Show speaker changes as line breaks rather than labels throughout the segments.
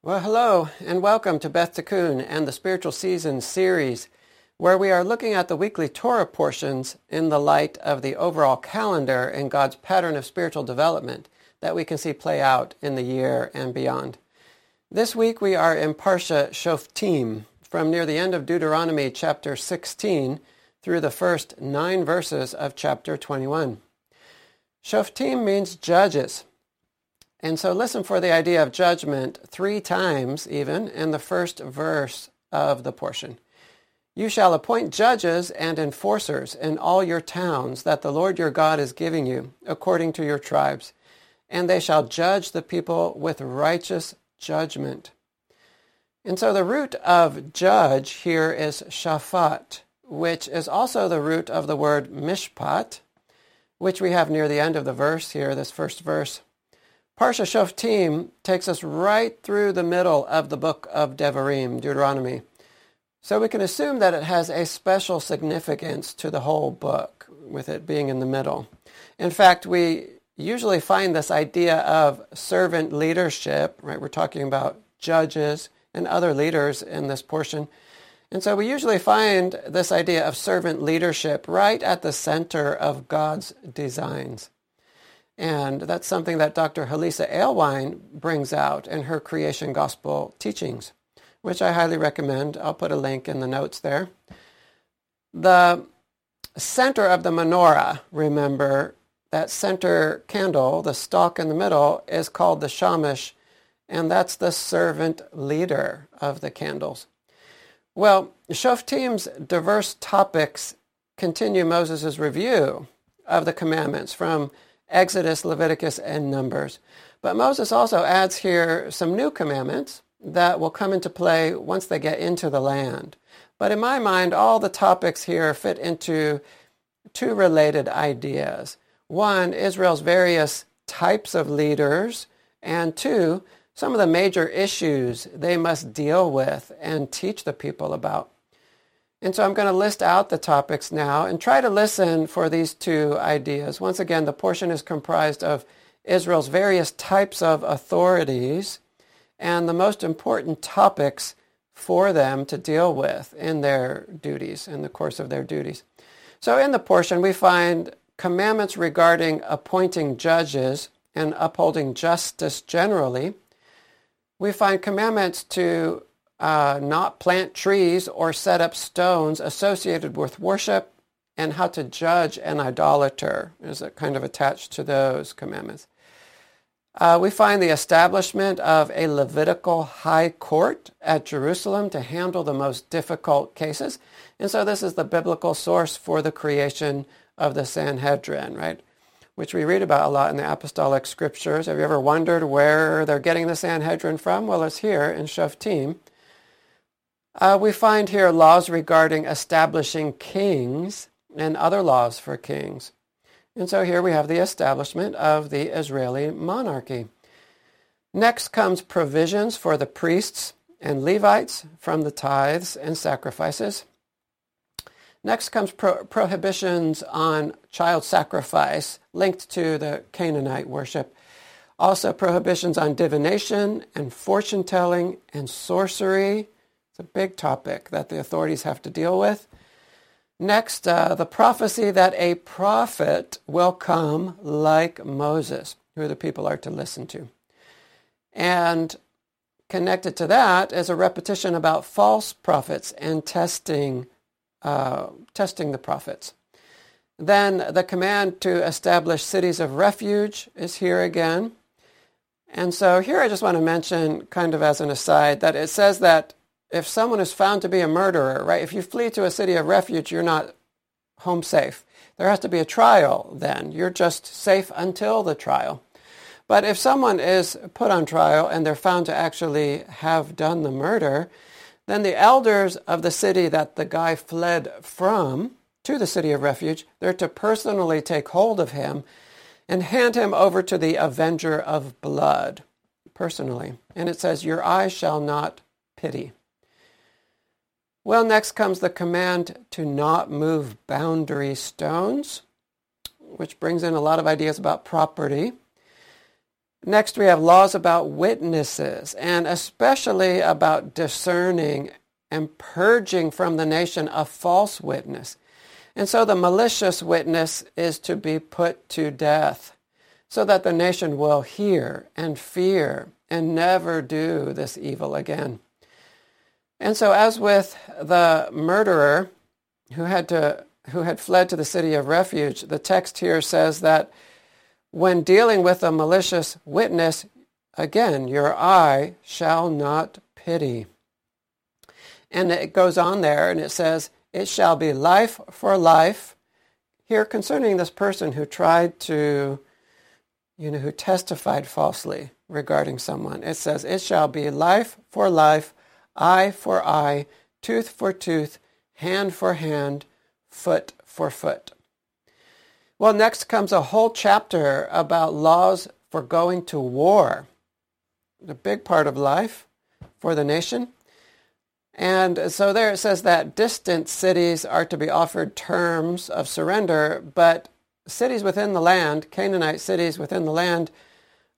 Well, hello and welcome to Beth Tikkun and the Spiritual Seasons series, where we are looking at the weekly Torah portions in the light of the overall calendar and God's pattern of spiritual development that we can see play out in the year and beyond. This week we are in Parsha Shoftim, from near the end of Deuteronomy chapter 16 through the first nine verses of chapter 21. Shoftim means judges. And so listen for the idea of judgment three times even in the first verse of the portion. You shall appoint judges and enforcers in all your towns that the Lord your God is giving you, according to your tribes, and they shall judge the people with righteous judgment. And so the root of judge here is shafat, which is also the root of the word mishpat, which we have near the end of the verse here, this first verse. Parsha Shoftim takes us right through the middle of the book of Devarim, Deuteronomy. So we can assume that it has a special significance to the whole book, with it being in the middle. In fact, we usually find this idea of servant leadership, right? We're talking about judges and other leaders in this portion. And so we usually find this idea of servant leadership right at the center of God's designs. And that's something that Dr. Hollisa Alewine brings out in her creation gospel teachings, which I highly recommend. I'll put a link in the notes there. The center of the menorah, remember, that center candle, the stalk in the middle, is called the shamash, and that's the servant leader of the candles. Well, Shoftim's diverse topics continue Moses' review of the commandments from Exodus, Leviticus, and Numbers. But Moses also adds here some new commandments that will come into play once they get into the land. But in my mind, all the topics here fit into two related ideas. One, Israel's various types of leaders, and two, some of the major issues they must deal with and teach the people about. And so I'm going to list out the topics now and try to listen for these two ideas. Once again, the portion is comprised of Israel's various types of authorities and the most important topics for them to deal with in their duties, in the course of their duties. So in the portion, we find commandments regarding appointing judges and upholding justice generally. We find commandments to uh, not plant trees or set up stones associated with worship, and how to judge an idolater is kind of attached to those commandments. Uh, we find the establishment of a Levitical high court at Jerusalem to handle the most difficult cases. And so this is the biblical source for the creation of the Sanhedrin, right? Which we read about a lot in the apostolic scriptures. Have you ever wondered where they're getting the Sanhedrin from? Well, it's here in Shoftim. Uh, we find here laws regarding establishing kings and other laws for kings. And so here we have the establishment of the Israeli monarchy. Next comes provisions for the priests and Levites from the tithes and sacrifices. Next comes pro- prohibitions on child sacrifice linked to the Canaanite worship. Also prohibitions on divination and fortune telling and sorcery it's a big topic that the authorities have to deal with. Next, uh, the prophecy that a prophet will come like Moses, who the people are to listen to. And connected to that is a repetition about false prophets and testing, uh, testing the prophets. Then the command to establish cities of refuge is here again. And so here I just want to mention, kind of as an aside, that it says that if someone is found to be a murderer, right, if you flee to a city of refuge, you're not home safe. There has to be a trial then. You're just safe until the trial. But if someone is put on trial and they're found to actually have done the murder, then the elders of the city that the guy fled from to the city of refuge, they're to personally take hold of him and hand him over to the avenger of blood personally. And it says, Your eye shall not pity. Well, next comes the command to not move boundary stones, which brings in a lot of ideas about property. Next, we have laws about witnesses, and especially about discerning and purging from the nation a false witness. And so the malicious witness is to be put to death so that the nation will hear and fear and never do this evil again. And so as with the murderer who had to who had fled to the city of refuge, the text here says that when dealing with a malicious witness, again, your eye shall not pity. And it goes on there and it says, it shall be life for life. Here concerning this person who tried to, you know, who testified falsely regarding someone, it says, it shall be life for life, eye for eye, tooth for tooth, hand for hand, foot for foot. Well, next comes a whole chapter about laws for going to war, a big part of life for the nation. And so there it says that distant cities are to be offered terms of surrender, but cities within the land, Canaanite cities within the land,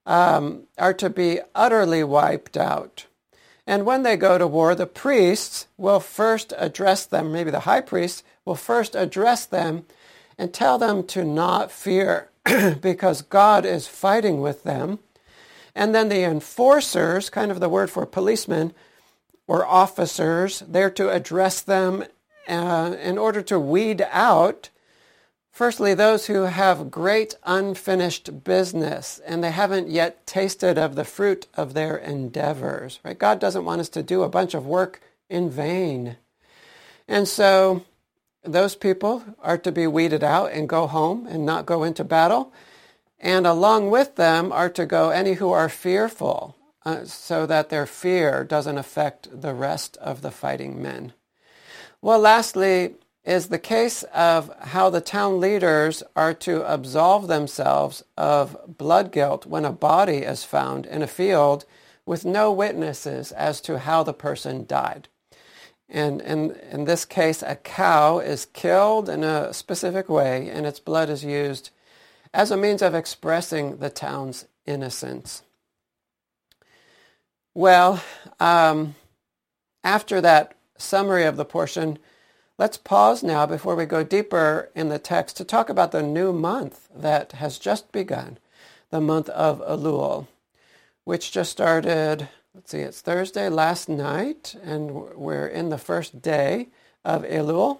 um, are to be utterly wiped out. And when they go to war, the priests will first address them, maybe the high priest will first address them and tell them to not fear because God is fighting with them. And then the enforcers, kind of the word for policemen or officers, they're to address them uh, in order to weed out, firstly, those who have great unfinished business and they haven't yet tasted of the fruit of their endeavors. Right? God doesn't want us to do a bunch of work in vain. And so those people are to be weeded out and go home and not go into battle. And along with them are to go any who are fearful, uh, so that their fear doesn't affect the rest of the fighting men. Well, lastly, is the case of how the town leaders are to absolve themselves of blood guilt when a body is found in a field with no witnesses as to how the person died. And in, in this case, a cow is killed in a specific way and its blood is used as a means of expressing the town's innocence. Well, um, after that summary of the portion, let's pause now before we go deeper in the text to talk about the new month that has just begun, the month of Elul, which just started let's see, it's Thursday last night, and we're in the first day of Elul,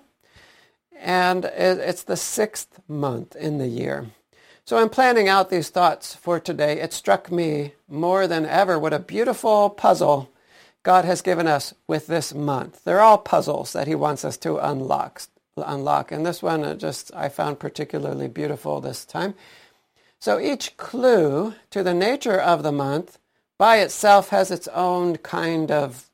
and it's the sixth month in the year. So in planning out these thoughts for today, it struck me more than ever what a beautiful puzzle God has given us with this month. They're all puzzles that he wants us to unlock. Unlock, and this one uh, just I found particularly beautiful this time. So each clue to the nature of the month by itself has its own kind of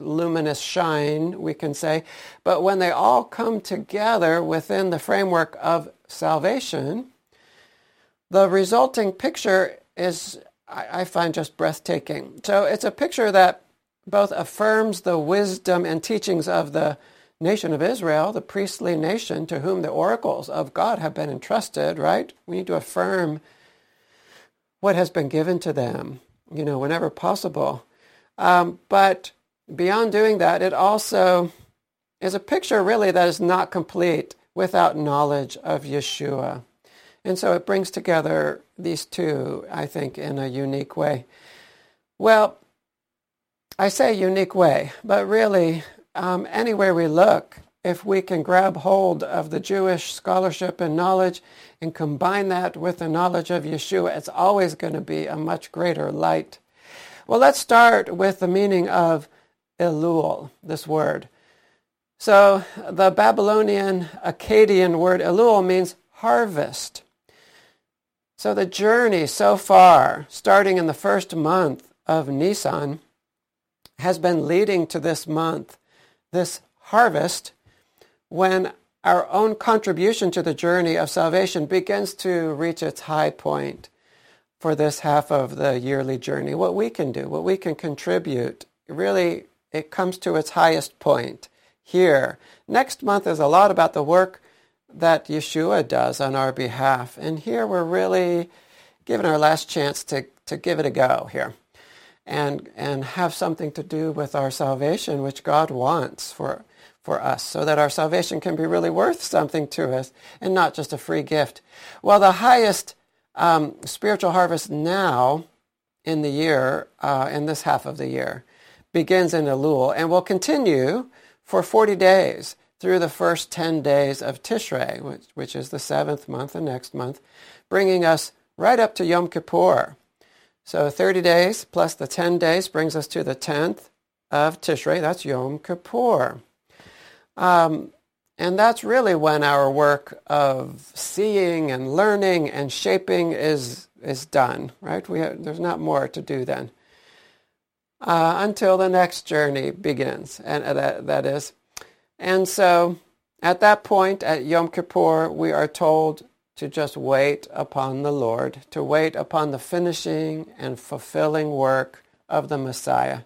luminous shine, we can say. But when they all come together within the framework of salvation, the resulting picture is, I, find, just breathtaking. So it's a picture that both affirms the wisdom and teachings of the nation of Israel, the priestly nation to whom the oracles of God have been entrusted, right? We need to affirm what has been given to them you know, whenever possible. Um, but beyond doing that, it also is a picture really that is not complete without knowledge of Yeshua. And so it brings together these two, I think, in a unique way. Well, I say unique way, but really, um, anywhere we look, if we can grab hold of the Jewish scholarship and knowledge and combine that with the knowledge of Yeshua, it's always going to be a much greater light. Well, let's start with the meaning of Elul, this word. So the Babylonian Akkadian word Elul means harvest. So the journey so far, starting in the first month of Nisan, has been leading to this month, this harvest, when our own contribution to the journey of salvation begins to reach its high point for this half of the yearly journey. What we can do, what we can contribute, really it comes to its highest point here. Next month is a lot about the work that Yeshua does on our behalf. And here we're really given our last chance to, to give it a go here and, and have something to do with our salvation, which God wants for, for us, so that our salvation can be really worth something to us and not just a free gift. Well, the highest um, spiritual harvest now in the year, uh, in this half of the year, begins in Elul and will continue for 40 days through the first 10 days of Tishrei, which, which is the seventh month and next month, bringing us right up to Yom Kippur. So 30 days plus the 10 days brings us to the 10th of Tishrei. That's Yom Kippur. Um, and that's really when our work of seeing and learning and shaping is, is done, right? We have, there's not more to do then. Uh, until the next journey begins, and uh, that, that is and so at that point, at Yom Kippur, we are told to just wait upon the Lord, to wait upon the finishing and fulfilling work of the Messiah.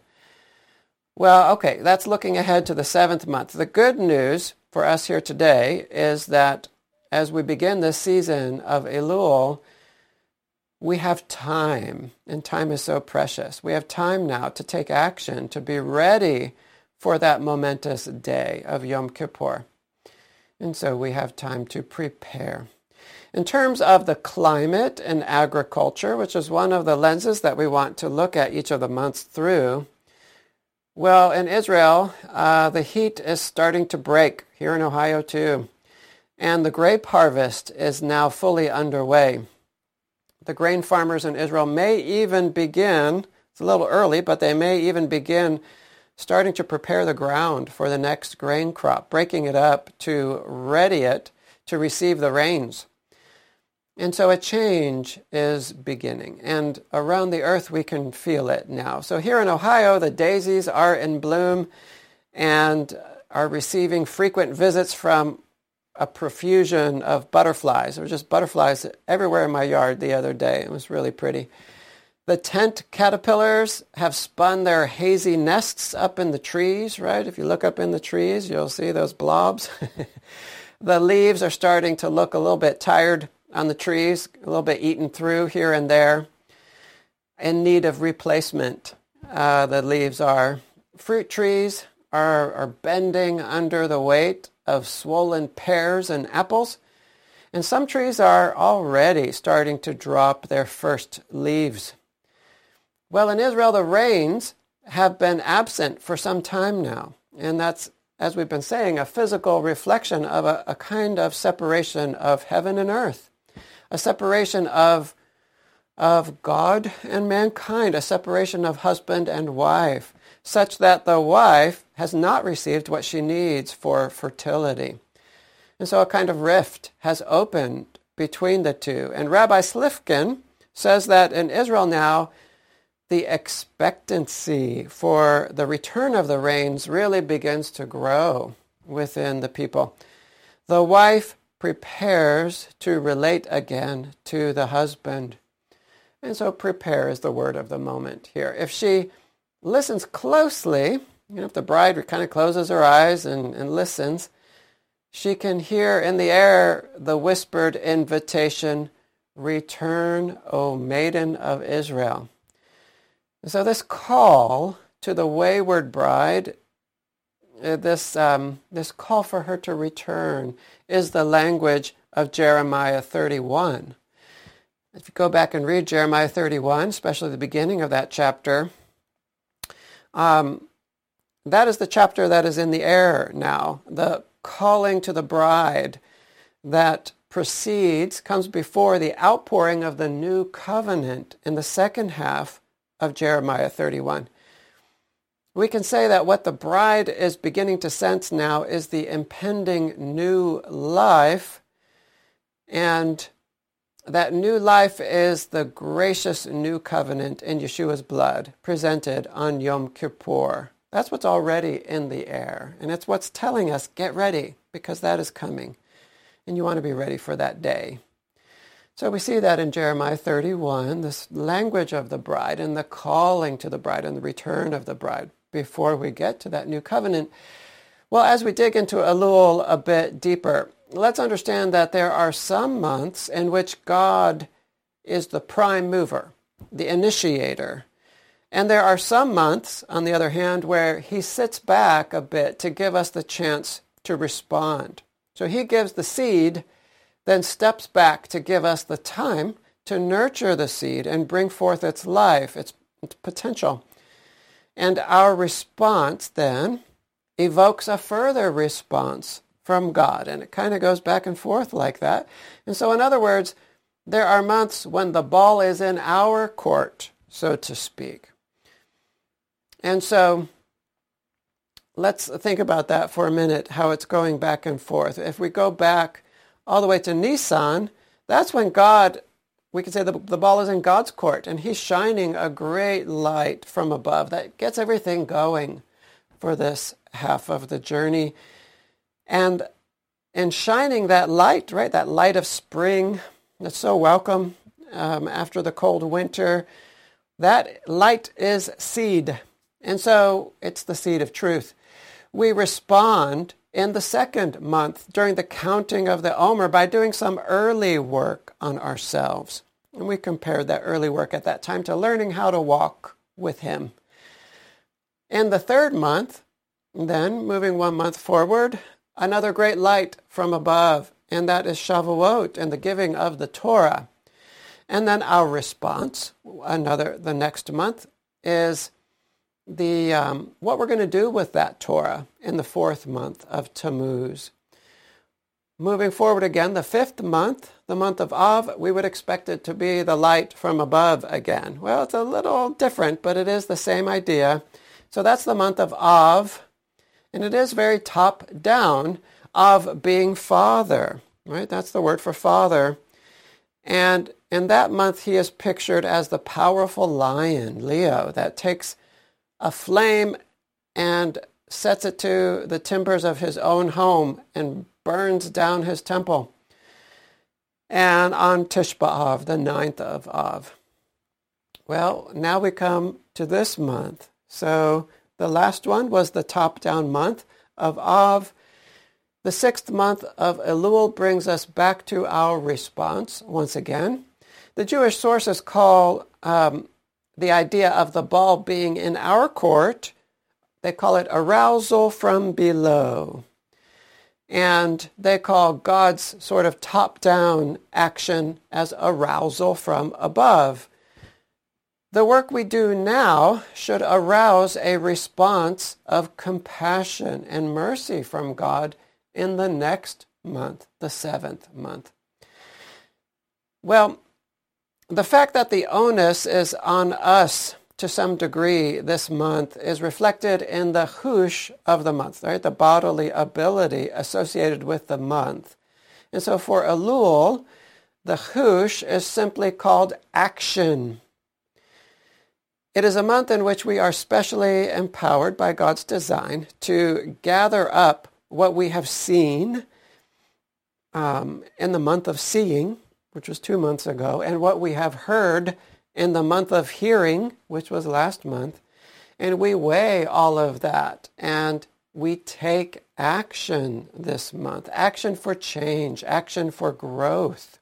Well, okay, that's looking ahead to the seventh month. The good news for us here today is that as we begin this season of Elul, we have time, and time is so precious. We have time now to take action, to be ready for that momentous day of Yom Kippur. And so we have time to prepare. In terms of the climate and agriculture, which is one of the lenses that we want to look at each of the months through, well, in Israel, uh, the heat is starting to break, here in Ohio too. And the grape harvest is now fully underway. The grain farmers in Israel may even begin, it's a little early, but they may even begin starting to prepare the ground for the next grain crop, breaking it up to ready it to receive the rains. And so a change is beginning. And around the earth, we can feel it now. So here in Ohio, the daisies are in bloom and are receiving frequent visits from a profusion of butterflies. There were just butterflies everywhere in my yard the other day. It was really pretty. The tent caterpillars have spun their hazy nests up in the trees, right? If you look up in the trees, you'll see those blobs. the leaves are starting to look a little bit tired on the trees, a little bit eaten through here and there, in need of replacement. Uh, the leaves are. Fruit trees are, are bending under the weight of swollen pears and apples. And some trees are already starting to drop their first leaves. Well, in Israel, the rains have been absent for some time now. And that's, as we've been saying, a physical reflection of a, a kind of separation of heaven and earth, a separation of, of God and mankind, a separation of husband and wife, such that the wife has not received what she needs for fertility. And so a kind of rift has opened between the two. And Rabbi Slifkin says that in Israel now, the expectancy for the return of the rains really begins to grow within the people. The wife prepares to relate again to the husband. And so prepare is the word of the moment here. If she listens closely, you know, if the bride kind of closes her eyes and, and listens, she can hear in the air the whispered invitation, Return, O maiden of Israel. So this call to the wayward bride, this, um, this call for her to return is the language of Jeremiah 31. If you go back and read Jeremiah 31, especially the beginning of that chapter, um, that is the chapter that is in the air now. The calling to the bride that precedes, comes before the outpouring of the new covenant in the second half of Jeremiah 31. We can say that what the bride is beginning to sense now is the impending new life, and that new life is the gracious new covenant in Yeshua's blood presented on Yom Kippur. That's what's already in the air, and it's what's telling us, get ready, because that is coming, and you want to be ready for that day. So we see that in Jeremiah 31, this language of the bride and the calling to the bride and the return of the bride before we get to that new covenant. Well, as we dig into Elul a bit deeper, let's understand that there are some months in which God is the prime mover, the initiator. And there are some months, on the other hand, where he sits back a bit to give us the chance to respond. So he gives the seed, then steps back to give us the time to nurture the seed and bring forth its life, its, its potential. And our response then evokes a further response from God. And it kind of goes back and forth like that. And so, in other words, there are months when the ball is in our court, so to speak. And so let's think about that for a minute, how it's going back and forth. If we go back all the way to Nisan, that's when God, we could say the, the ball is in God's court and he's shining a great light from above that gets everything going for this half of the journey. And in shining that light, right, that light of spring that's so welcome um, after the cold winter, that light is seed. And so it's the seed of truth. We respond in the second month during the counting of the Omer by doing some early work on ourselves. And we compared that early work at that time to learning how to walk with him. In the third month, then moving one month forward, another great light from above, and that is Shavuot and the giving of the Torah. And then our response, another the next month, is the um, what we're going to do with that Torah in the fourth month of Tammuz. Moving forward again, the fifth month, the month of Av, we would expect it to be the light from above again. Well, it's a little different, but it is the same idea. So that's the month of Av, and it is very top down of being father, right? That's the word for father. And in that month, he is pictured as the powerful lion, Leo, that takes a flame and sets it to the timbers of his own home and burns down his temple. And on Tisha B'Av, the ninth of Av. Well, now we come to this month. So the last one was the top-down month of Av. The sixth month of Elul brings us back to our response once again. The Jewish sources call um, the idea of the ball being in our court, they call it arousal from below. And they call God's sort of top-down action as arousal from above. The work we do now should arouse a response of compassion and mercy from God in the next month, the seventh month. Well, the fact that the onus is on us to some degree this month is reflected in the chush of the month, right? The bodily ability associated with the month. And so for Elul, the chush is simply called action. It is a month in which we are specially empowered by God's design to gather up what we have seen um, in the month of seeing which was two months ago, and what we have heard in the month of hearing, which was last month. And we weigh all of that and we take action this month. Action for change, action for growth.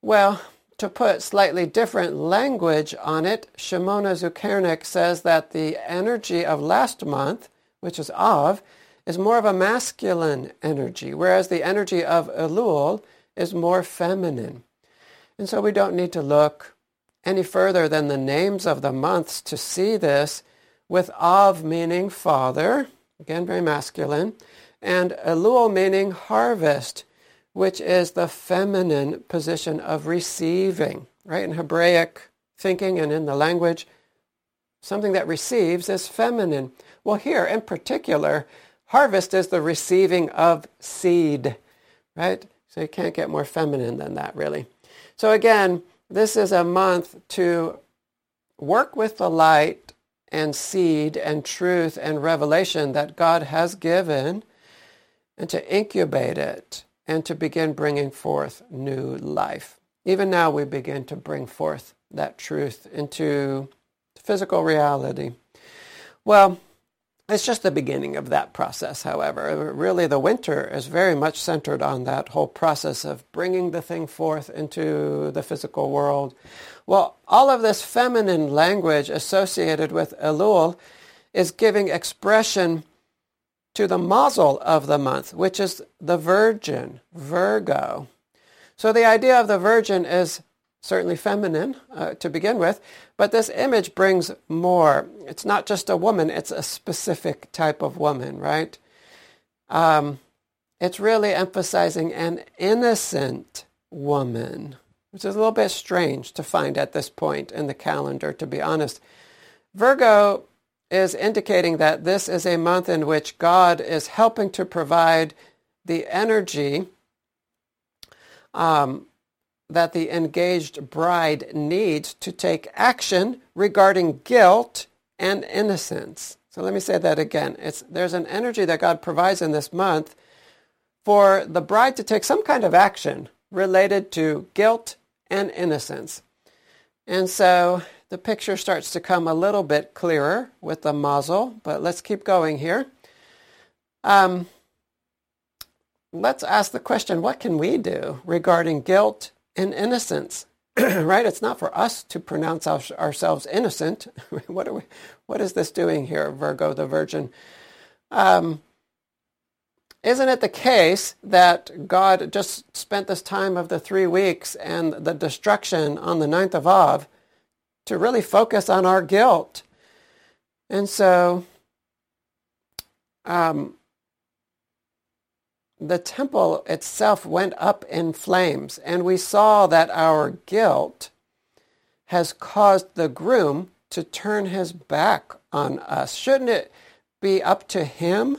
Well, to put slightly different language on it, Shimona Tzukernik says that the energy of last month, which is Av, is more of a masculine energy, whereas the energy of Elul is more feminine. And so we don't need to look any further than the names of the months to see this with Av meaning father, again very masculine, and Elul meaning harvest, which is the feminine position of receiving, right? In Hebraic thinking and in the language, something that receives is feminine. Well, here in particular, harvest is the receiving of seed, right? So you can't get more feminine than that, really. So again, this is a month to work with the light and seed and truth and revelation that God has given and to incubate it and to begin bringing forth new life. Even now we begin to bring forth that truth into physical reality. Well, It's just the beginning of that process, however. Really, the winter is very much centered on that whole process of bringing the thing forth into the physical world. Well, all of this feminine language associated with Elul is giving expression to the mazel of the month, which is the virgin, Virgo. So the idea of the virgin is certainly feminine uh, to begin with, but this image brings more. It's not just a woman, it's a specific type of woman, right? Um, it's really emphasizing an innocent woman, which is a little bit strange to find at this point in the calendar, to be honest. Virgo is indicating that this is a month in which God is helping to provide the energy um, that the engaged bride needs to take action regarding guilt and innocence. So let me say that again. It's, there's an energy that God provides in this month for the bride to take some kind of action related to guilt and innocence. And so the picture starts to come a little bit clearer with the mazel, but let's keep going here. Um, let's ask the question, what can we do regarding guilt and innocence? right? It's not for us to pronounce our, ourselves innocent. what are we? What is this doing here, Virgo the Virgin? Um, isn't it the case that God just spent this time of the three weeks and the destruction on the ninth of Av to really focus on our guilt. And so um, the temple itself went up in flames, and we saw that our guilt has caused the groom to turn his back on us. Shouldn't it be up to him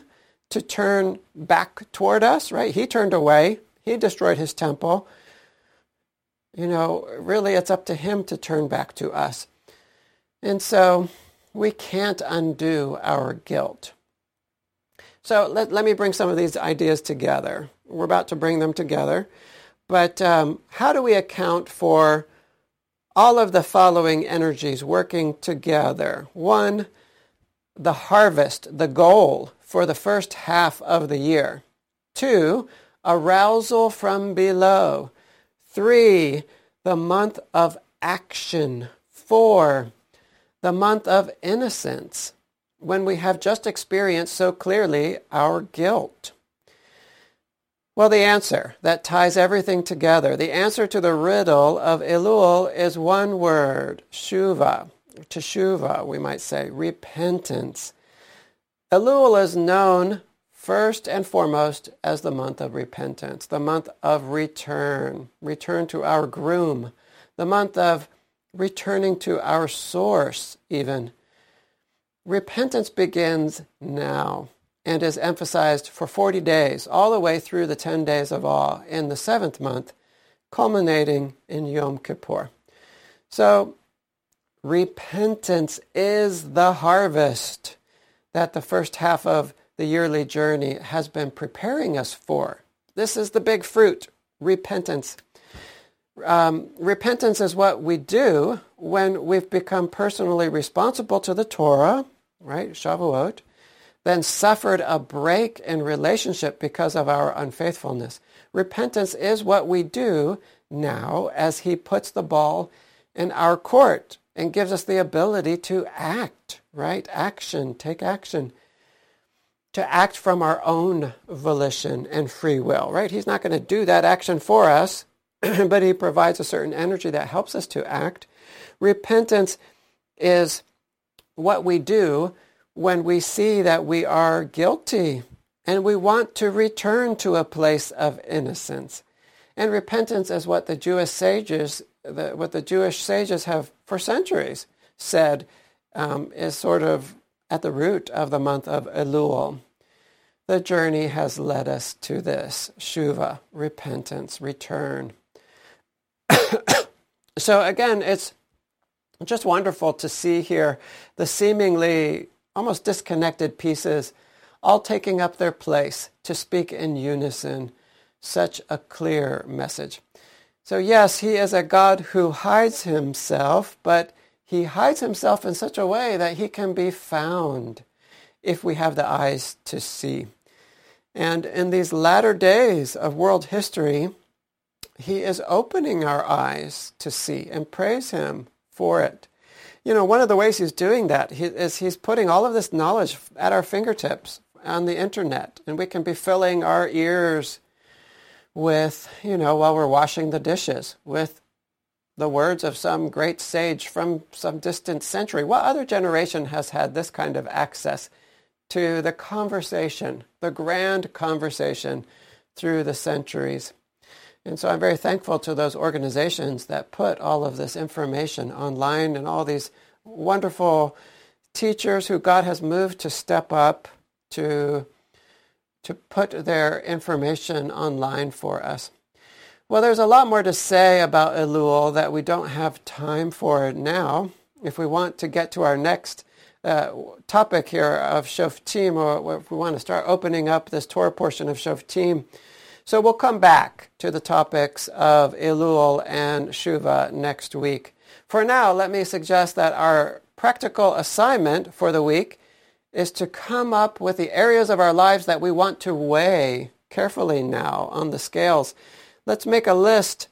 to turn back toward us, right? He turned away. He destroyed his temple. You know, really, it's up to him to turn back to us. And so we can't undo our guilt. So let, let me bring some of these ideas together. We're about to bring them together. But um, how do we account for all of the following energies working together? One, the harvest, the goal for the first half of the year. Two, arousal from below. Three, the month of action. Four, the month of innocence, when we have just experienced so clearly our guilt. Well, the answer that ties everything together, the answer to the riddle of Elul is one word, shuva, teshuva, we might say, repentance. Elul is known first and foremost as the month of repentance, the month of return, return to our groom, the month of returning to our source even. Repentance begins now and is emphasized for 40 days, all the way through the 10 days of awe in the seventh month, culminating in Yom Kippur. So, repentance is the harvest that the first half of the yearly journey has been preparing us for. This is the big fruit, repentance. Um, repentance is what we do when we've become personally responsible to the Torah, right, Shavuot, then suffered a break in relationship because of our unfaithfulness. Repentance is what we do now as he puts the ball in our court and gives us the ability to act, right? Action, take action to act from our own volition and free will, right? He's not going to do that action for us, but he provides a certain energy that helps us to act. Repentance is what we do when we see that we are guilty and we want to return to a place of innocence. And repentance is what the Jewish sages, the, what the Jewish sages have for centuries said um, is sort of at the root of the month of Elul. The journey has led us to this shuva, repentance, return. so again, it's just wonderful to see here the seemingly almost disconnected pieces all taking up their place to speak in unison such a clear message. So yes, he is a God who hides himself, but he hides himself in such a way that he can be found if we have the eyes to see. And in these latter days of world history, he is opening our eyes to see and praise him for it. You know, one of the ways he's doing that is he's putting all of this knowledge at our fingertips on the internet, and we can be filling our ears with, you know, while we're washing the dishes, with the words of some great sage from some distant century. What other generation has had this kind of access to the conversation, the grand conversation through the centuries? And so I'm very thankful to those organizations that put all of this information online and all these wonderful teachers who God has moved to step up to, to put their information online for us. Well, there's a lot more to say about Elul that we don't have time for now. If we want to get to our next uh, topic here of Shoftim, or if we want to start opening up this Torah portion of Shoftim, so we'll come back to the topics of Elul and Shuva next week. For now, let me suggest that our practical assignment for the week is to come up with the areas of our lives that we want to weigh carefully now on the scales. Let's make a list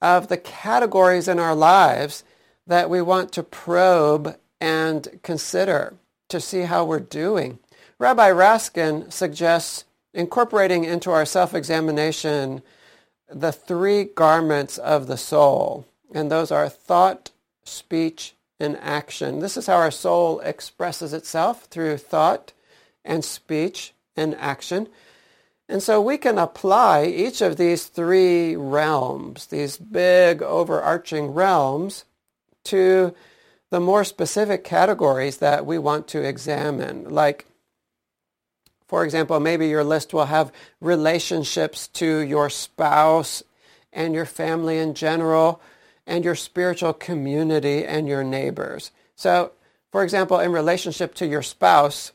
of the categories in our lives that we want to probe and consider to see how we're doing. Rabbi Raskin suggests incorporating into our self-examination the three garments of the soul. And those are thought, speech, and action. This is how our soul expresses itself through thought and speech and action. And so we can apply each of these three realms, these big overarching realms, to the more specific categories that we want to examine, like for example, maybe your list will have relationships to your spouse and your family in general and your spiritual community and your neighbors. So, for example, in relationship to your spouse,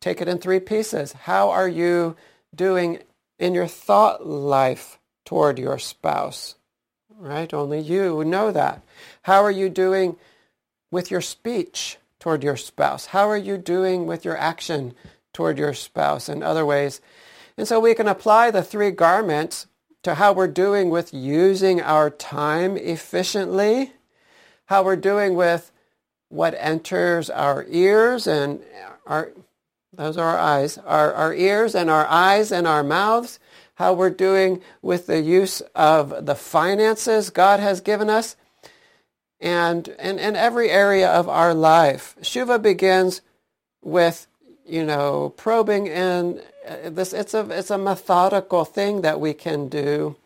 take it in three pieces. How are you doing in your thought life toward your spouse? Right? Only you know that. How are you doing with your speech toward your spouse? How are you doing with your action toward your spouse in other ways. And so we can apply the three garments to how we're doing with using our time efficiently, how we're doing with what enters our ears and our, those are our eyes, our, our ears and our eyes and our mouths, how we're doing with the use of the finances God has given us, and in, in every area of our life. Shuva begins with you know, probing and uh, this it's a it's a methodical thing that we can do.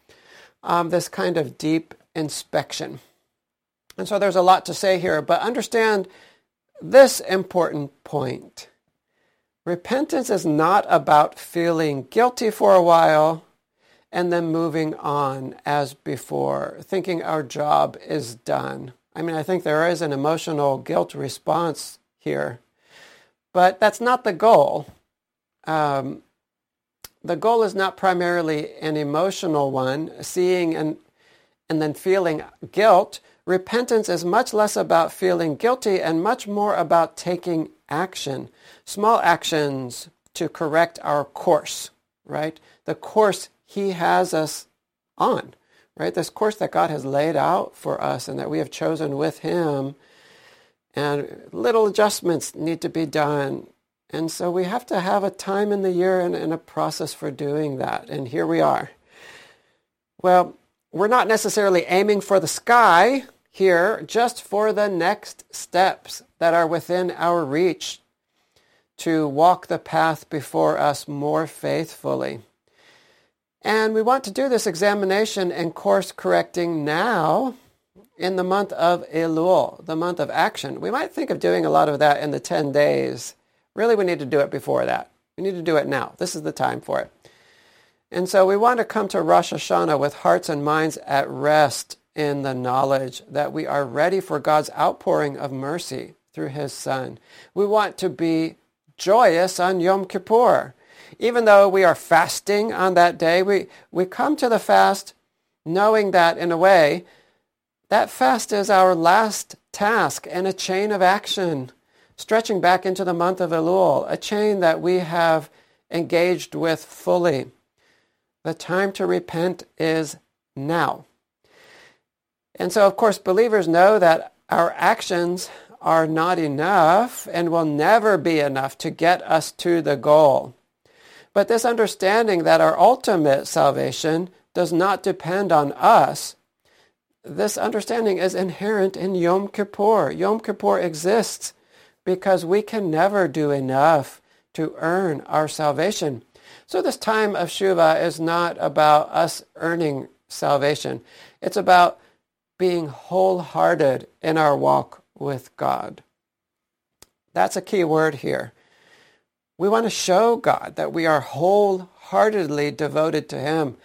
Um, this kind of deep inspection, and so there's a lot to say here. But understand this important point: repentance is not about feeling guilty for a while and then moving on as before, thinking our job is done. I mean, I think there is an emotional guilt response here but that's not the goal. Um, the goal is not primarily an emotional one, seeing and, and then feeling guilt. Repentance is much less about feeling guilty and much more about taking action, small actions to correct our course, right? The course he has us on, right? This course that God has laid out for us and that we have chosen with him and little adjustments need to be done. And so we have to have a time in the year and, and a process for doing that. And here we are. Well, we're not necessarily aiming for the sky here, just for the next steps that are within our reach to walk the path before us more faithfully. And we want to do this examination and course correcting now in the month of Elul, the month of action. We might think of doing a lot of that in the 10 days. Really, we need to do it before that. We need to do it now. This is the time for it. And so we want to come to Rosh Hashanah with hearts and minds at rest in the knowledge that we are ready for God's outpouring of mercy through his Son. We want to be joyous on Yom Kippur. Even though we are fasting on that day, we, we come to the fast knowing that in a way that fast is our last task in a chain of action. stretching back into the month of Elul, a chain that we have engaged with fully. The time to repent is now. And so, of course, believers know that our actions are not enough and will never be enough to get us to the goal. But this understanding that our ultimate salvation does not depend on us, this understanding is inherent in Yom Kippur. Yom Kippur exists because we can never do enough to earn our salvation. So this time of Shuvah is not about us earning salvation. It's about being wholehearted in our walk with God. That's a key word here. We want to show God that we are wholeheartedly devoted to him.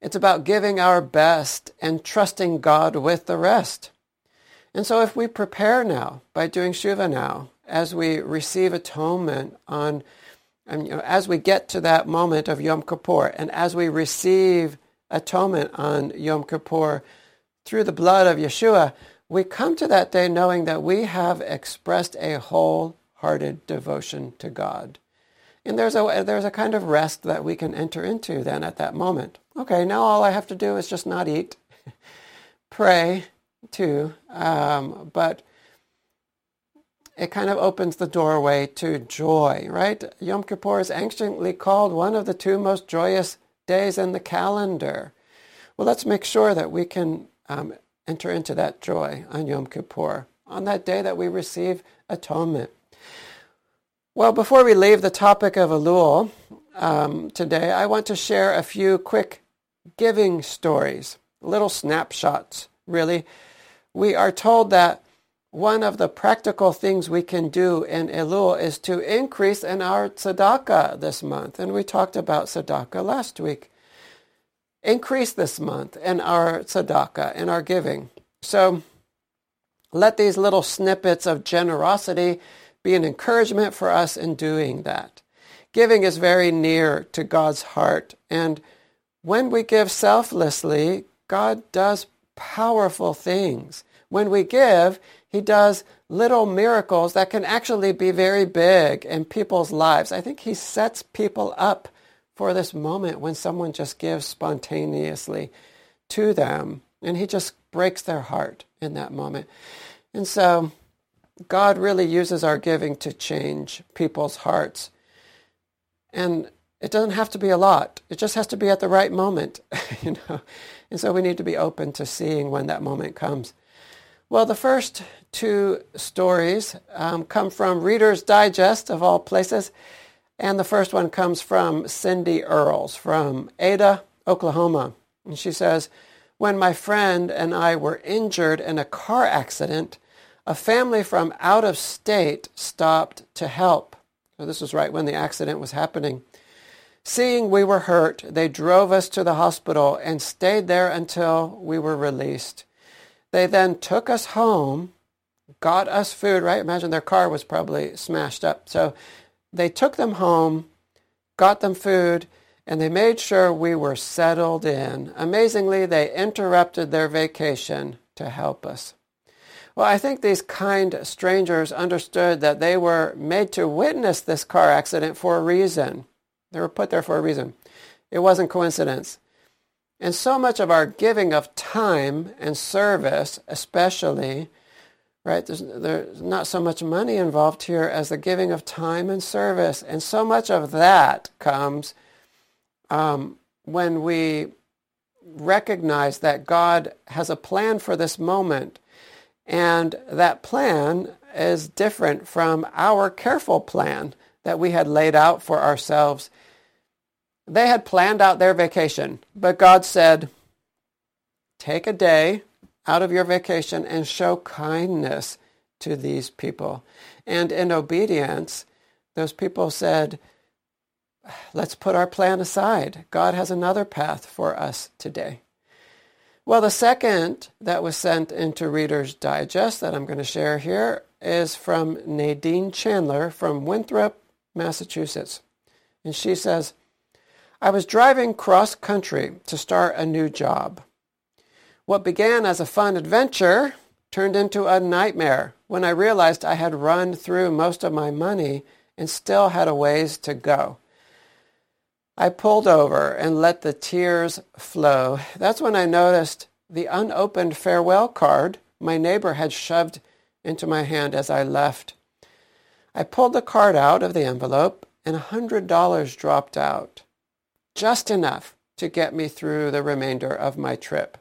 It's about giving our best and trusting God with the rest. And so if we prepare now by doing Shuvah now, as we receive atonement on, and, you know, as we get to that moment of Yom Kippur, and as we receive atonement on Yom Kippur through the blood of Yeshua, we come to that day knowing that we have expressed a wholehearted devotion to God. And there's a, there's a kind of rest that we can enter into then at that moment. Okay, now all I have to do is just not eat, pray, too, um, but it kind of opens the doorway to joy, right? Yom Kippur is anciently called one of the two most joyous days in the calendar. Well, let's make sure that we can um, enter into that joy on Yom Kippur, on that day that we receive atonement. Well, before we leave the topic of Elul um, today, I want to share a few quick giving stories, little snapshots, really, we are told that one of the practical things we can do in Elul is to increase in our tzedakah this month. And we talked about tzedakah last week. Increase this month in our tzedakah, in our giving. So let these little snippets of generosity be an encouragement for us in doing that. Giving is very near to God's heart. And when we give selflessly, God does powerful things. When we give, he does little miracles that can actually be very big in people's lives. I think he sets people up for this moment when someone just gives spontaneously to them and he just breaks their heart in that moment. And so God really uses our giving to change people's hearts. And it doesn't have to be a lot. It just has to be at the right moment, you know. And so we need to be open to seeing when that moment comes. Well, the first two stories um, come from Reader's Digest of all places. And the first one comes from Cindy Earls from Ada, Oklahoma. And she says, When my friend and I were injured in a car accident, a family from out of state stopped to help. So this was right when the accident was happening. Seeing we were hurt, they drove us to the hospital and stayed there until we were released. They then took us home, got us food, right? Imagine their car was probably smashed up. So they took them home, got them food, and they made sure we were settled in. Amazingly, they interrupted their vacation to help us. Well, I think these kind strangers understood that they were made to witness this car accident for a reason. They were put there for a reason. It wasn't coincidence. And so much of our giving of time and service, especially, right, there's, there's not so much money involved here as the giving of time and service. And so much of that comes um, when we recognize that God has a plan for this moment. And that plan is different from our careful plan that we had laid out for ourselves they had planned out their vacation, but God said, take a day out of your vacation and show kindness to these people. And in obedience, those people said, let's put our plan aside. God has another path for us today. Well, the second that was sent into Reader's Digest that I'm going to share here is from Nadine Chandler from Winthrop, Massachusetts. And she says, I was driving cross country to start a new job. What began as a fun adventure turned into a nightmare when I realized I had run through most of my money and still had a ways to go. I pulled over and let the tears flow. That's when I noticed the unopened farewell card my neighbor had shoved into my hand as I left. I pulled the card out of the envelope and a $100 dropped out. Just enough to get me through the remainder of my trip.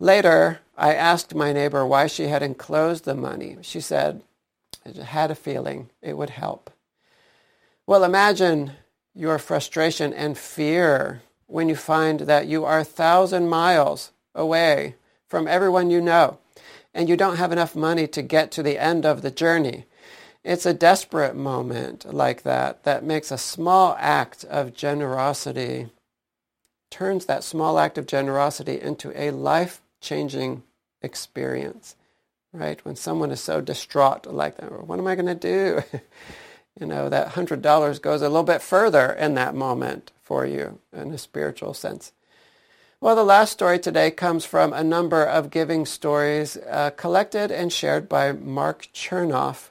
Later, I asked my neighbor why she had enclosed the money. She said, I had a feeling it would help. Well, imagine your frustration and fear when you find that you are a thousand miles away from everyone you know and you don't have enough money to get to the end of the journey. It's a desperate moment like that that makes a small act of generosity, turns that small act of generosity into a life-changing experience, right? When someone is so distraught like that, what am I going to do? you know, that $100 goes a little bit further in that moment for you in a spiritual sense. Well, the last story today comes from a number of giving stories uh, collected and shared by Marc Chernoff.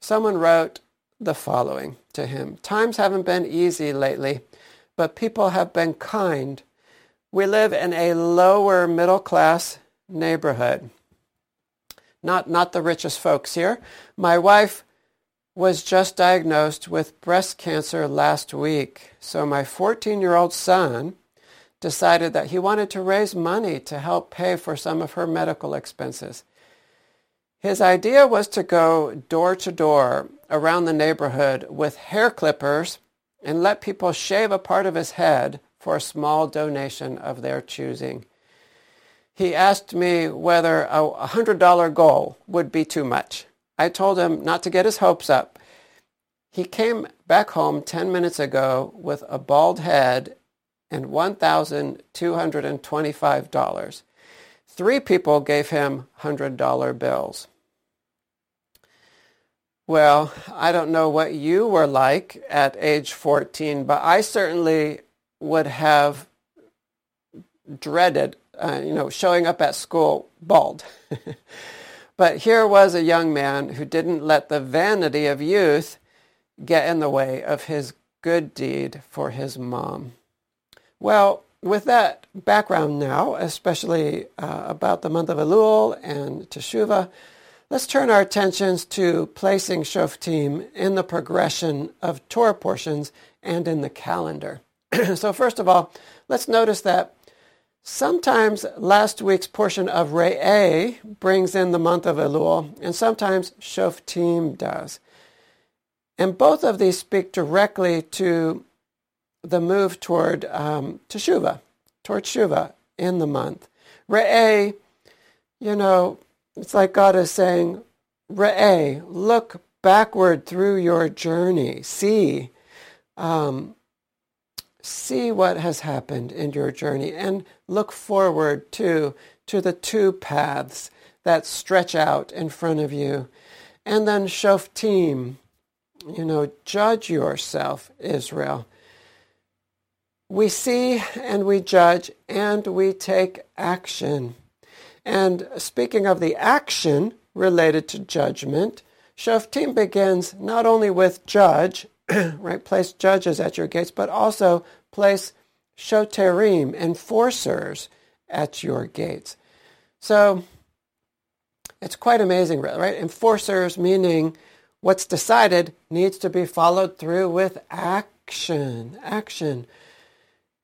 Someone wrote the following to him. Times haven't been easy lately, but people have been kind. We live in a lower middle class neighborhood. Not, not the richest folks here. My wife was just diagnosed with breast cancer last week. So my 14-year-old son decided that he wanted to raise money to help pay for some of her medical expenses. His idea was to go door to door around the neighborhood with hair clippers and let people shave a part of his head for a small donation of their choosing he asked me whether a $100 goal would be too much. I told him not to get his hopes up. He came back home 10 minutes ago with a bald head and $1,225. Three people gave him $100 bills. Well, I don't know what you were like at age 14, but I certainly would have dreaded uh, you know, showing up at school bald. but here was a young man who didn't let the vanity of youth get in the way of his good deed for his mom. Well, with that background now, especially uh, about the month of Elul and Teshuvah, let's turn our attentions to placing Shoftim in the progression of Torah portions and in the calendar. so first of all, let's notice that Sometimes last week's portion of Re'eh brings in the month of Elul, and sometimes Shoftim does. And both of these speak directly to the move toward um, Teshuvah, toward Shuvah in the month. Re'eh, you know, it's like God is saying, Re'eh, look backward through your journey. See, um, see what has happened in your journey and look forward to to the two paths that stretch out in front of you. And then shoftim, you know, judge yourself, Israel. We see and we judge and we take action. And speaking of the action related to judgment, Shoftim begins not only with judge right? Place judges at your gates, but also place shoterim, enforcers, at your gates. So it's quite amazing, right? Enforcers meaning what's decided needs to be followed through with action, action.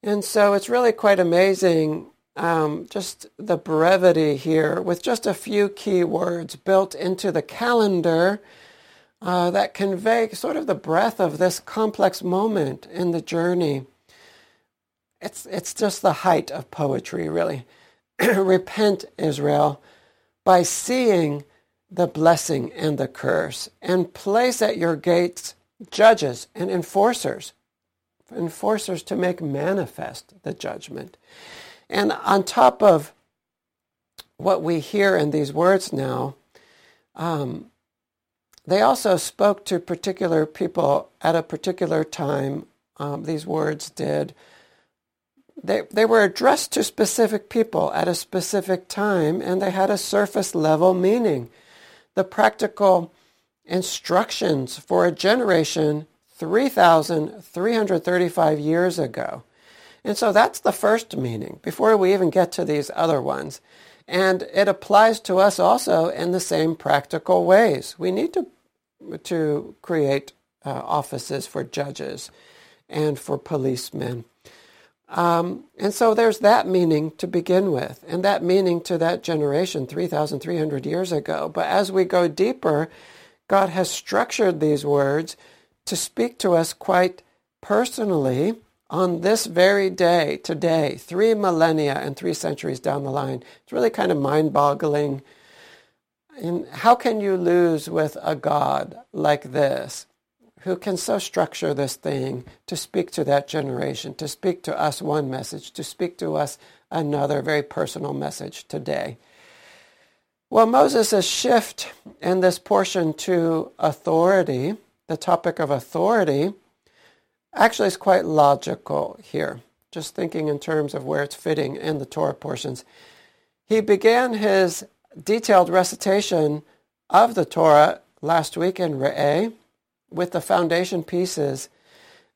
And so it's really quite amazing um, just the brevity here with just a few key words built into the calendar uh, that convey sort of the breadth of this complex moment in the journey. It's, it's just the height of poetry, really. Repent, Israel, by seeing the blessing and the curse, and place at your gates judges and enforcers, enforcers to make manifest the judgment. And on top of what we hear in these words now, um, they also spoke to particular people at a particular time. Um, these words did they, they were addressed to specific people at a specific time, and they had a surface level meaning. The practical instructions for a generation 3,335 years ago. And so that's the first meaning before we even get to these other ones. And it applies to us also in the same practical ways. We need to, to create uh, offices for judges and for policemen. Um, and so there's that meaning to begin with, and that meaning to that generation 3,300 years ago. But as we go deeper, God has structured these words to speak to us quite personally on this very day, today, three millennia and three centuries down the line. It's really kind of mind boggling. And how can you lose with a God like this? who can so structure this thing to speak to that generation, to speak to us one message, to speak to us another very personal message today. Well, Moses' shift in this portion to authority, the topic of authority, actually it's quite logical here, just thinking in terms of where it's fitting in the Torah portions. He began his detailed recitation of the Torah last week in Re'eh, with the foundation pieces.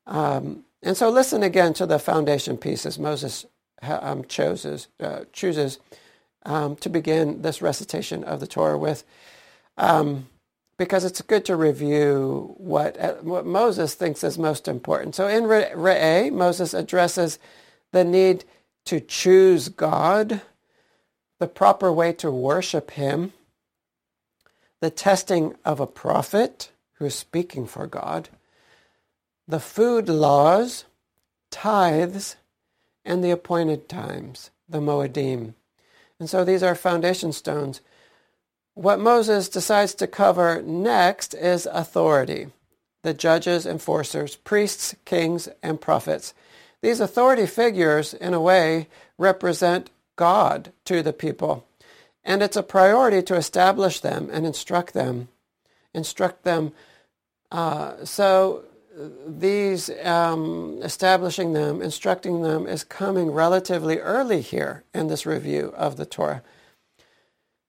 Um, and so listen again to the foundation pieces Moses um, chooses, uh, chooses um, to begin this recitation of the Torah with, um, because it's good to review what, uh, what Moses thinks is most important. So in Re'eh, Moses addresses the need to choose God, the proper way to worship him, the testing of a prophet, who is speaking for God, the food laws, tithes, and the appointed times, the Moedim. And so these are foundation stones. What Moses decides to cover next is authority, the judges, enforcers, priests, kings, and prophets. These authority figures, in a way, represent God to the people. And it's a priority to establish them and instruct them instruct them. Uh, so these um, establishing them, instructing them is coming relatively early here in this review of the Torah.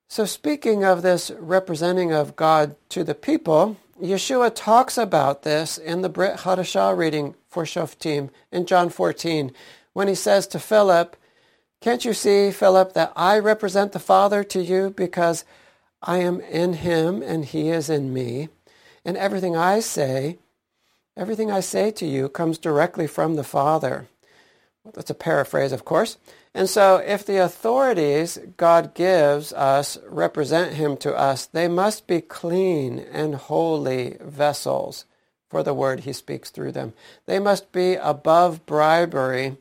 So speaking of this representing of God to the people, Yeshua talks about this in the Brit Hadashah reading for Shoftim in John 14 when he says to Philip, Can't you see, Philip, that I represent the Father to you because I am in him and he is in me. And everything I say, everything I say to you comes directly from the Father. That's a paraphrase, of course. And so if the authorities God gives us represent him to us, they must be clean and holy vessels for the word he speaks through them. They must be above bribery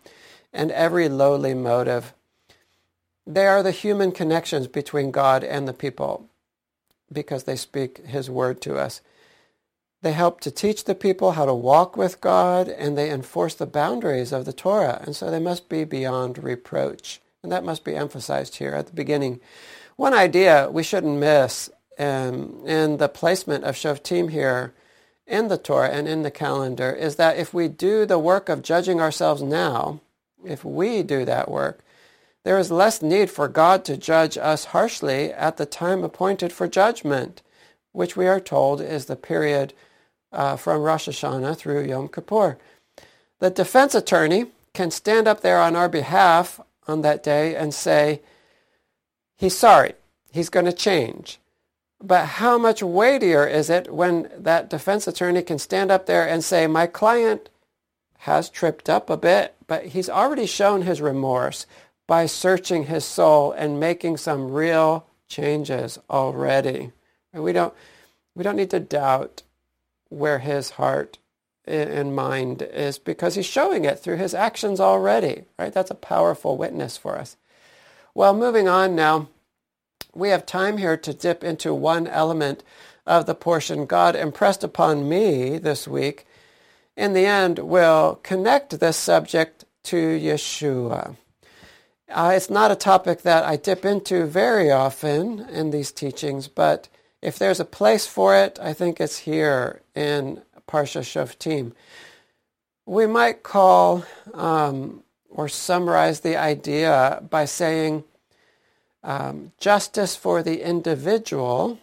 and every lowly motive. They are the human connections between God and the people because they speak his word to us. They help to teach the people how to walk with God and they enforce the boundaries of the Torah. And so they must be beyond reproach. And that must be emphasized here at the beginning. One idea we shouldn't miss um, in the placement of Shoftim here in the Torah and in the calendar is that if we do the work of judging ourselves now, if we do that work, there is less need for God to judge us harshly at the time appointed for judgment, which we are told is the period uh, from Rosh Hashanah through Yom Kippur. The defense attorney can stand up there on our behalf on that day and say, he's sorry, he's going to change. But how much weightier is it when that defense attorney can stand up there and say, my client has tripped up a bit, but he's already shown his remorse by searching his soul and making some real changes already. We don't, we don't need to doubt where his heart and mind is because he's showing it through his actions already, right? That's a powerful witness for us. Well, moving on now, we have time here to dip into one element of the portion God impressed upon me this week. In the end, we'll connect this subject to Yeshua. Uh, it's not a topic that I dip into very often in these teachings, but if there's a place for it, I think it's here in Parsha Shoftim. We might call um, or summarize the idea by saying um, justice for the individual,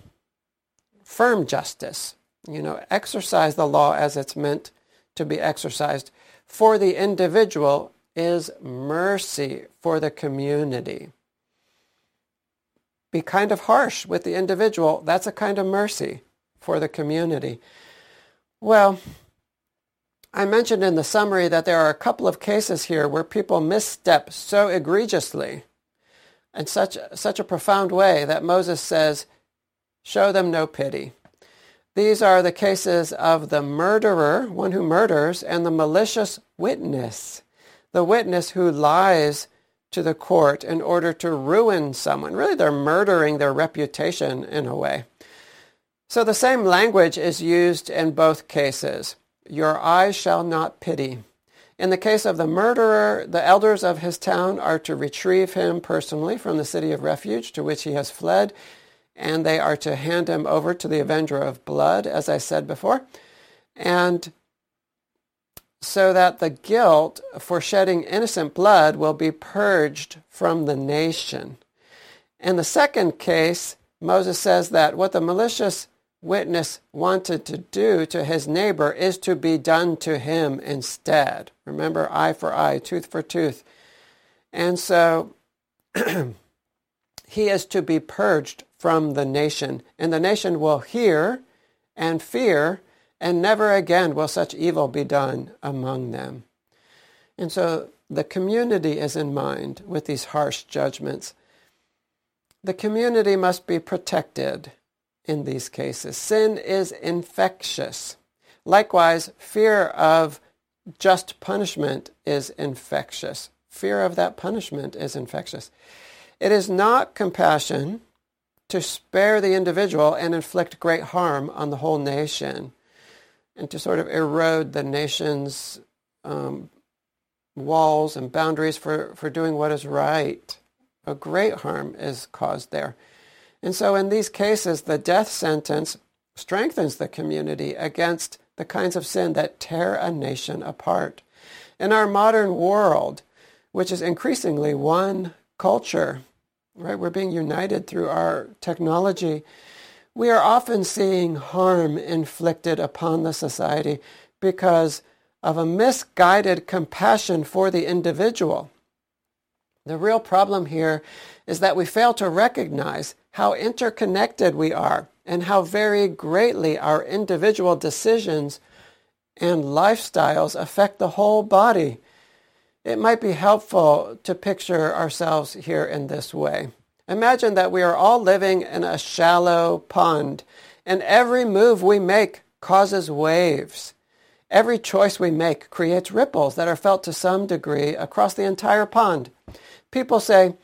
firm justice, you know, exercise the law as it's meant to be exercised for the individual is mercy for the community. Be kind of harsh with the individual. That's a kind of mercy for the community. Well, I mentioned in the summary that there are a couple of cases here where people misstep so egregiously in such, such a profound way that Moses says, show them no pity. These are the cases of the murderer, one who murders, and the malicious witness, the witness who lies to the court in order to ruin someone. Really, they're murdering their reputation in a way. So the same language is used in both cases. Your eyes shall not pity. In the case of the murderer, the elders of his town are to retrieve him personally from the city of refuge to which he has fled, and they are to hand him over to the avenger of blood, as I said before. And so that the guilt for shedding innocent blood will be purged from the nation. In the second case, Moses says that what the malicious witness wanted to do to his neighbor is to be done to him instead. Remember, eye for eye, tooth for tooth. And so he is to be purged from the nation, and the nation will hear and fear and never again will such evil be done among them. And so the community is in mind with these harsh judgments. The community must be protected in these cases. Sin is infectious. Likewise, fear of just punishment is infectious. Fear of that punishment is infectious. It is not compassion to spare the individual and inflict great harm on the whole nation and to sort of erode the nation's um, walls and boundaries for, for doing what is right. A great harm is caused there. And so in these cases, the death sentence strengthens the community against the kinds of sin that tear a nation apart. In our modern world, which is increasingly one culture, right? We're being united through our technology we are often seeing harm inflicted upon the society because of a misguided compassion for the individual. The real problem here is that we fail to recognize how interconnected we are and how very greatly our individual decisions and lifestyles affect the whole body. It might be helpful to picture ourselves here in this way. Imagine that we are all living in a shallow pond, and every move we make causes waves. Every choice we make creates ripples that are felt to some degree across the entire pond. People say,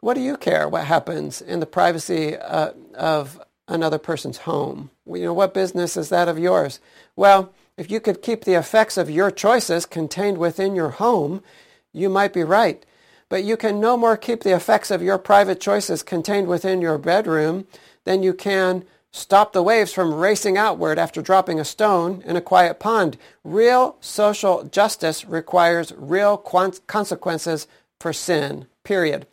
what do you care what happens in the privacy uh, of another person's home? You know, what business is that of yours? Well, if you could keep the effects of your choices contained within your home, you might be right but you can no more keep the effects of your private choices contained within your bedroom than you can stop the waves from racing outward after dropping a stone in a quiet pond. Real social justice requires real consequences for sin, period.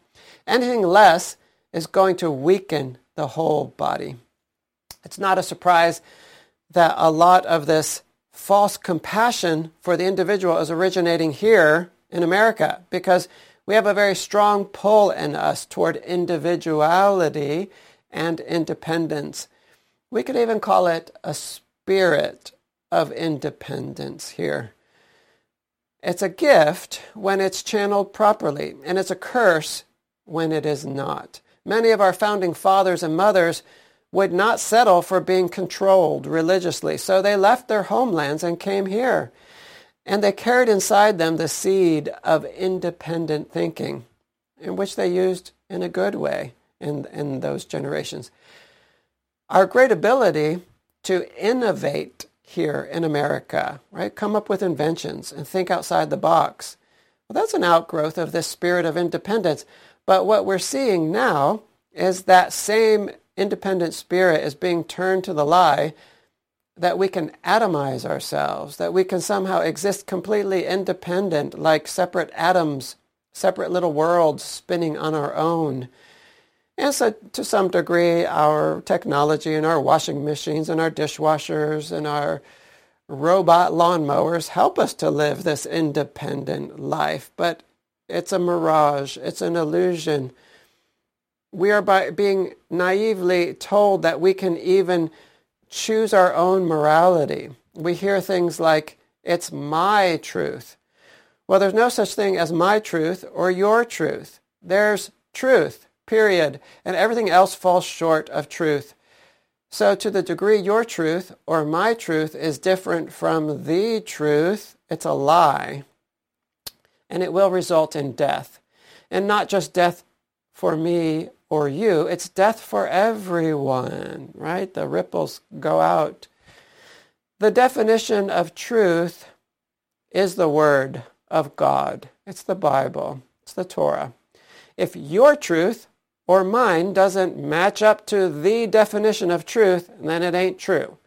Anything less is going to weaken the whole body. It's not a surprise that a lot of this false compassion for the individual is originating here in America because we have a very strong pull in us toward individuality and independence. We could even call it a spirit of independence here. It's a gift when it's channeled properly, and it's a curse when it is not. Many of our founding fathers and mothers would not settle for being controlled religiously, so they left their homelands and came here. And they carried inside them the seed of independent thinking, in which they used in a good way in, in those generations. Our great ability to innovate here in America, right? Come up with inventions and think outside the box. Well, that's an outgrowth of this spirit of independence. But what we're seeing now is that same independent spirit is being turned to the lie that we can atomize ourselves, that we can somehow exist completely independent, like separate atoms, separate little worlds spinning on our own. And so to some degree, our technology and our washing machines and our dishwashers and our robot lawnmowers help us to live this independent life. But it's a mirage. It's an illusion. We are by being naively told that we can even choose our own morality. We hear things like, it's my truth. Well, there's no such thing as my truth or your truth. There's truth, period. And everything else falls short of truth. So to the degree your truth or my truth is different from the truth, it's a lie. And it will result in death. And not just death for me or you, it's death for everyone, right? The ripples go out. The definition of truth is the Word of God. It's the Bible. It's the Torah. If your truth or mine doesn't match up to the definition of truth, then it ain't true.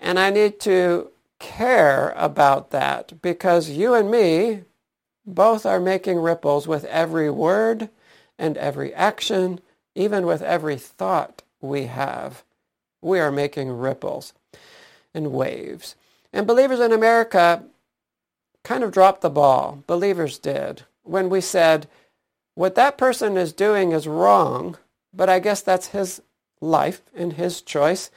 And I need to care about that because you and me both are making ripples with every word and every action even with every thought we have, we are making ripples and waves. And believers in America kind of dropped the ball. Believers did. When we said, what that person is doing is wrong, but I guess that's his life and his choice,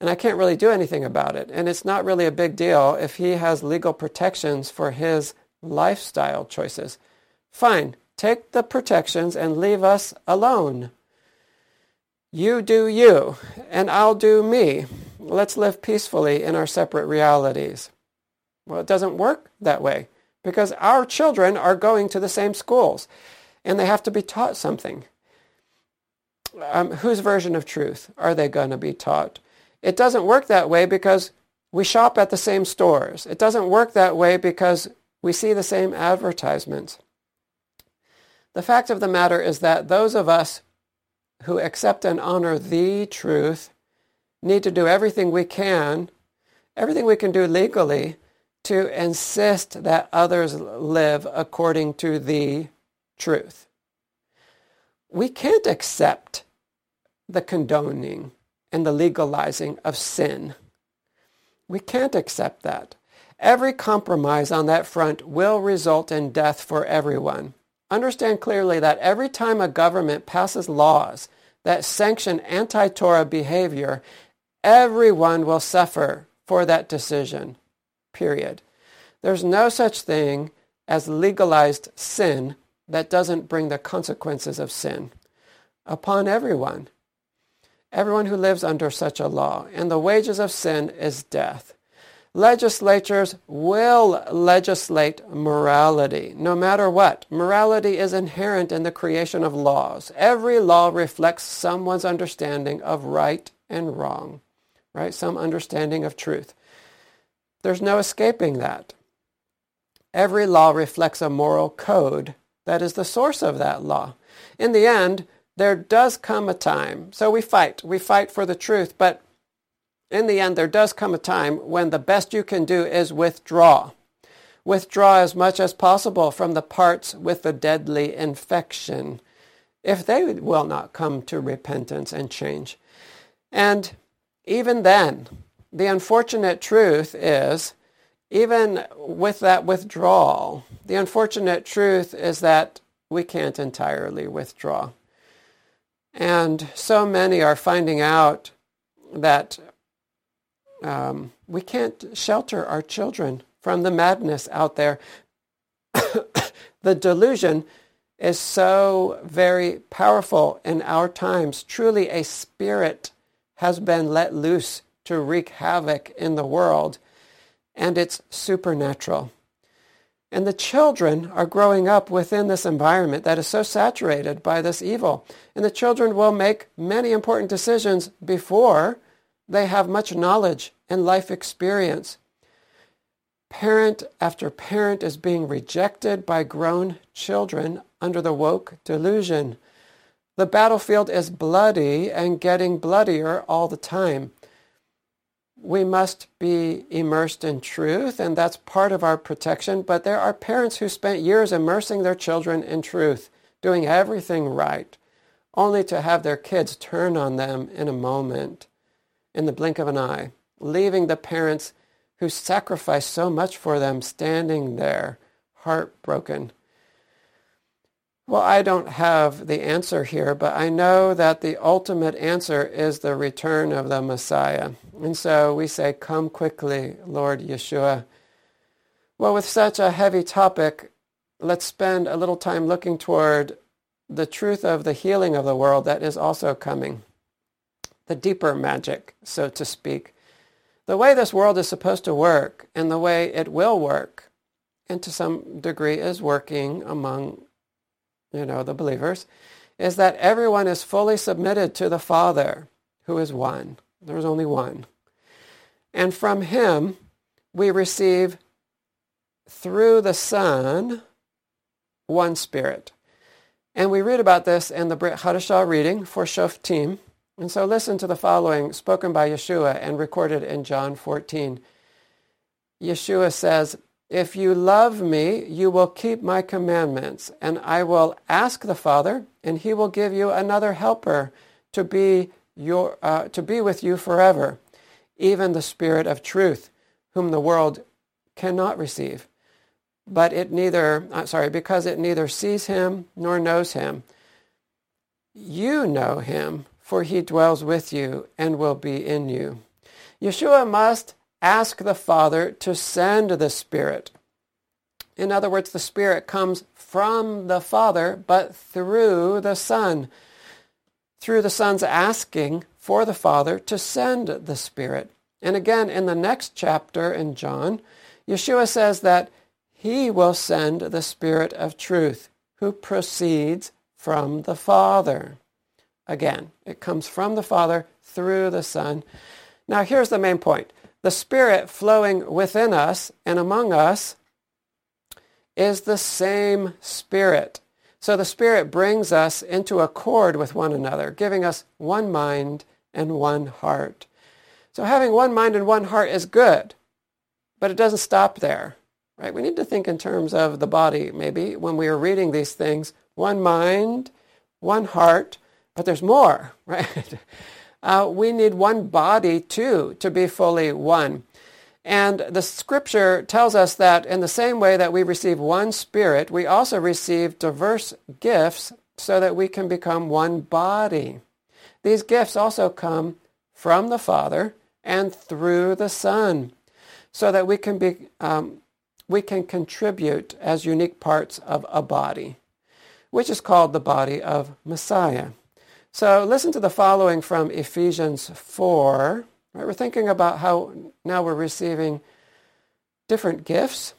and I can't really do anything about it. And it's not really a big deal if he has legal protections for his lifestyle choices. Fine, take the protections and leave us alone. You do you, and I'll do me. Let's live peacefully in our separate realities. Well, it doesn't work that way because our children are going to the same schools and they have to be taught something. Um, whose version of truth are they going to be taught? It doesn't work that way because we shop at the same stores. It doesn't work that way because we see the same advertisements. The fact of the matter is that those of us who accept and honor the truth need to do everything we can, everything we can do legally, to insist that others live according to the truth. We can't accept the condoning and the legalizing of sin. We can't accept that. Every compromise on that front will result in death for everyone. Understand clearly that every time a government passes laws that sanction anti-Torah behavior, everyone will suffer for that decision, period. There's no such thing as legalized sin that doesn't bring the consequences of sin upon everyone. Everyone who lives under such a law. And the wages of sin is death. Legislatures will legislate morality, no matter what. Morality is inherent in the creation of laws. Every law reflects someone's understanding of right and wrong, right? Some understanding of truth. There's no escaping that. Every law reflects a moral code that is the source of that law. In the end, there does come a time. So we fight. We fight for the truth, but in the end, there does come a time when the best you can do is withdraw. Withdraw as much as possible from the parts with the deadly infection, if they will not come to repentance and change. And even then, the unfortunate truth is, even with that withdrawal, the unfortunate truth is that we can't entirely withdraw. And so many are finding out that um, we can't shelter our children from the madness out there. the delusion is so very powerful in our times. Truly, a spirit has been let loose to wreak havoc in the world, and it's supernatural. And the children are growing up within this environment that is so saturated by this evil. And the children will make many important decisions before they have much knowledge and life experience. Parent after parent is being rejected by grown children under the woke delusion. The battlefield is bloody and getting bloodier all the time. we must be immersed in truth, and that's part of our protection. But there are parents who spent years immersing their children in truth, doing everything right, only to have their kids turn on them in a moment, in the blink of an eye, leaving the parents who sacrificed so much for them standing there, heartbroken. Well, I don't have the answer here, but I know that the ultimate answer is the return of the Messiah. And so we say, come quickly, Lord Yeshua. Well, with such a heavy topic, let's spend a little time looking toward the truth of the healing of the world that is also coming. The deeper magic, so to speak. The way this world is supposed to work and the way it will work, and to some degree is working among you know, the believers, is that everyone is fully submitted to the Father, who is one. There's only one. And from him, we receive through the Son one Spirit. And we read about this in the Brit Hadashah reading for Shoftim. And so listen to the following spoken by Yeshua and recorded in John 14. Yeshua says, if you love me, you will keep my commandments, and I will ask the Father, and he will give you another helper to be, your, uh, to be with you forever, even the Spirit of truth, whom the world cannot receive. But it neither, uh, sorry, because it neither sees him nor knows him. You know him, for he dwells with you and will be in you. Yeshua must ask the Father to send the Spirit. In other words, the Spirit comes from the Father, but through the Son. Through the Son's asking for the Father to send the Spirit. And again, in the next chapter in John, Yeshua says that he will send the Spirit of truth, who proceeds from the Father. Again, it comes from the Father through the Son. Now, here's the main point the Spirit flowing within us and among us is the same Spirit. So the Spirit brings us into accord with one another, giving us one mind and one heart. So having one mind and one heart is good, but it doesn't stop there. Right? We need to think in terms of the body, maybe, when we are reading these things. One mind, one heart, but there's more, right? uh, we need one body too to be fully one. And the scripture tells us that in the same way that we receive one spirit, we also receive diverse gifts so that we can become one body. These gifts also come from the Father and through the Son so that we can be um, we can contribute as unique parts of a body, which is called the body of Messiah. So listen to the following from Ephesians 4. Right? We're thinking about how now we're receiving different gifts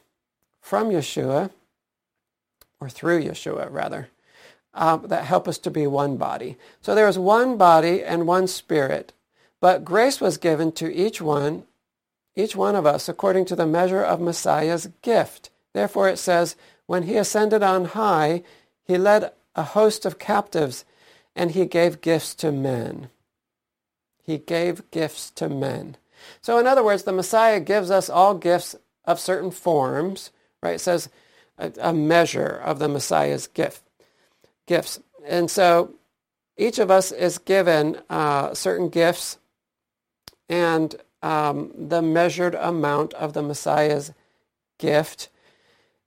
from Yeshua, or through Yeshua, rather, um, that help us to be one body. So there is one body and one spirit, but grace was given to each one, each one of us, according to the measure of Messiah's gift. Therefore it says, when he ascended on high, he led a host of captives and he gave gifts to men. He gave gifts to men. So in other words, the Messiah gives us all gifts of certain forms, right? It says a, a measure of the Messiah's gift, gifts. And so each of us is given uh, certain gifts and um, the measured amount of the Messiah's gift.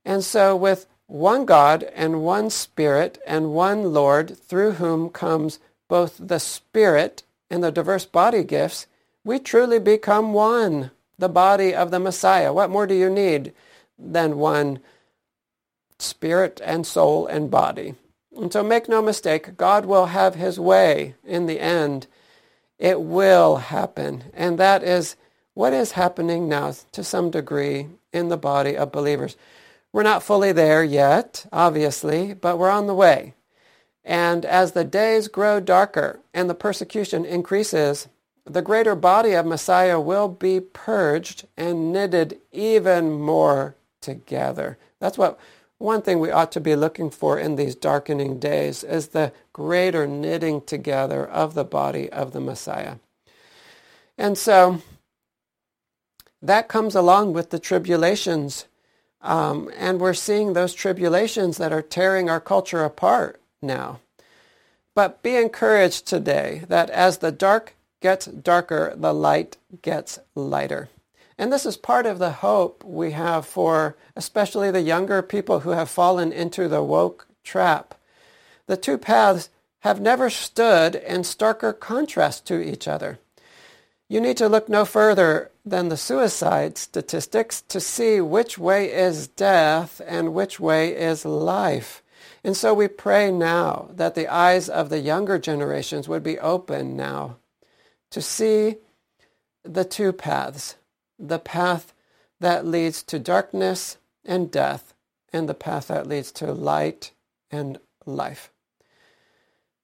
And so with one God and one Spirit and one Lord through whom comes both the Spirit and the diverse body gifts, we truly become one, the body of the Messiah. What more do you need than one spirit and soul and body? And so make no mistake, God will have his way in the end. It will happen. And that is what is happening now to some degree in the body of believers. We're not fully there yet, obviously, but we're on the way. And as the days grow darker and the persecution increases, the greater body of Messiah will be purged and knitted even more together. That's what one thing we ought to be looking for in these darkening days is the greater knitting together of the body of the Messiah. And so that comes along with the tribulations. Um, and we're seeing those tribulations that are tearing our culture apart now. But be encouraged today that as the dark gets darker, the light gets lighter. And this is part of the hope we have for especially the younger people who have fallen into the woke trap. The two paths have never stood in starker contrast to each other. You need to look no further than the suicide statistics to see which way is death and which way is life. And so we pray now that the eyes of the younger generations would be open now to see the two paths, the path that leads to darkness and death, and the path that leads to light and life.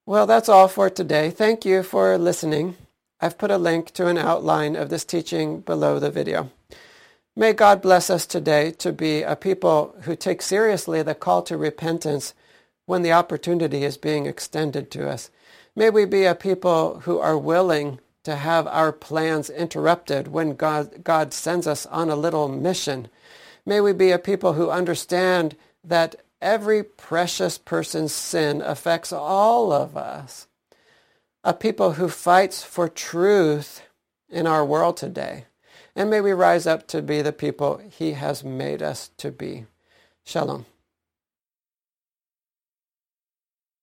Well, that's all for today. Thank you for listening. I've put a link to an outline of this teaching below the video. May God bless us today to be a people who take seriously the call to repentance when the opportunity is being extended to us. May we be a people who are willing to have our plans interrupted when God, God sends us on a little mission. May we be a people who understand that every precious person's sin affects all of us a people who fights for truth in our world today. And may we rise up to be the people he has made us to be. Shalom.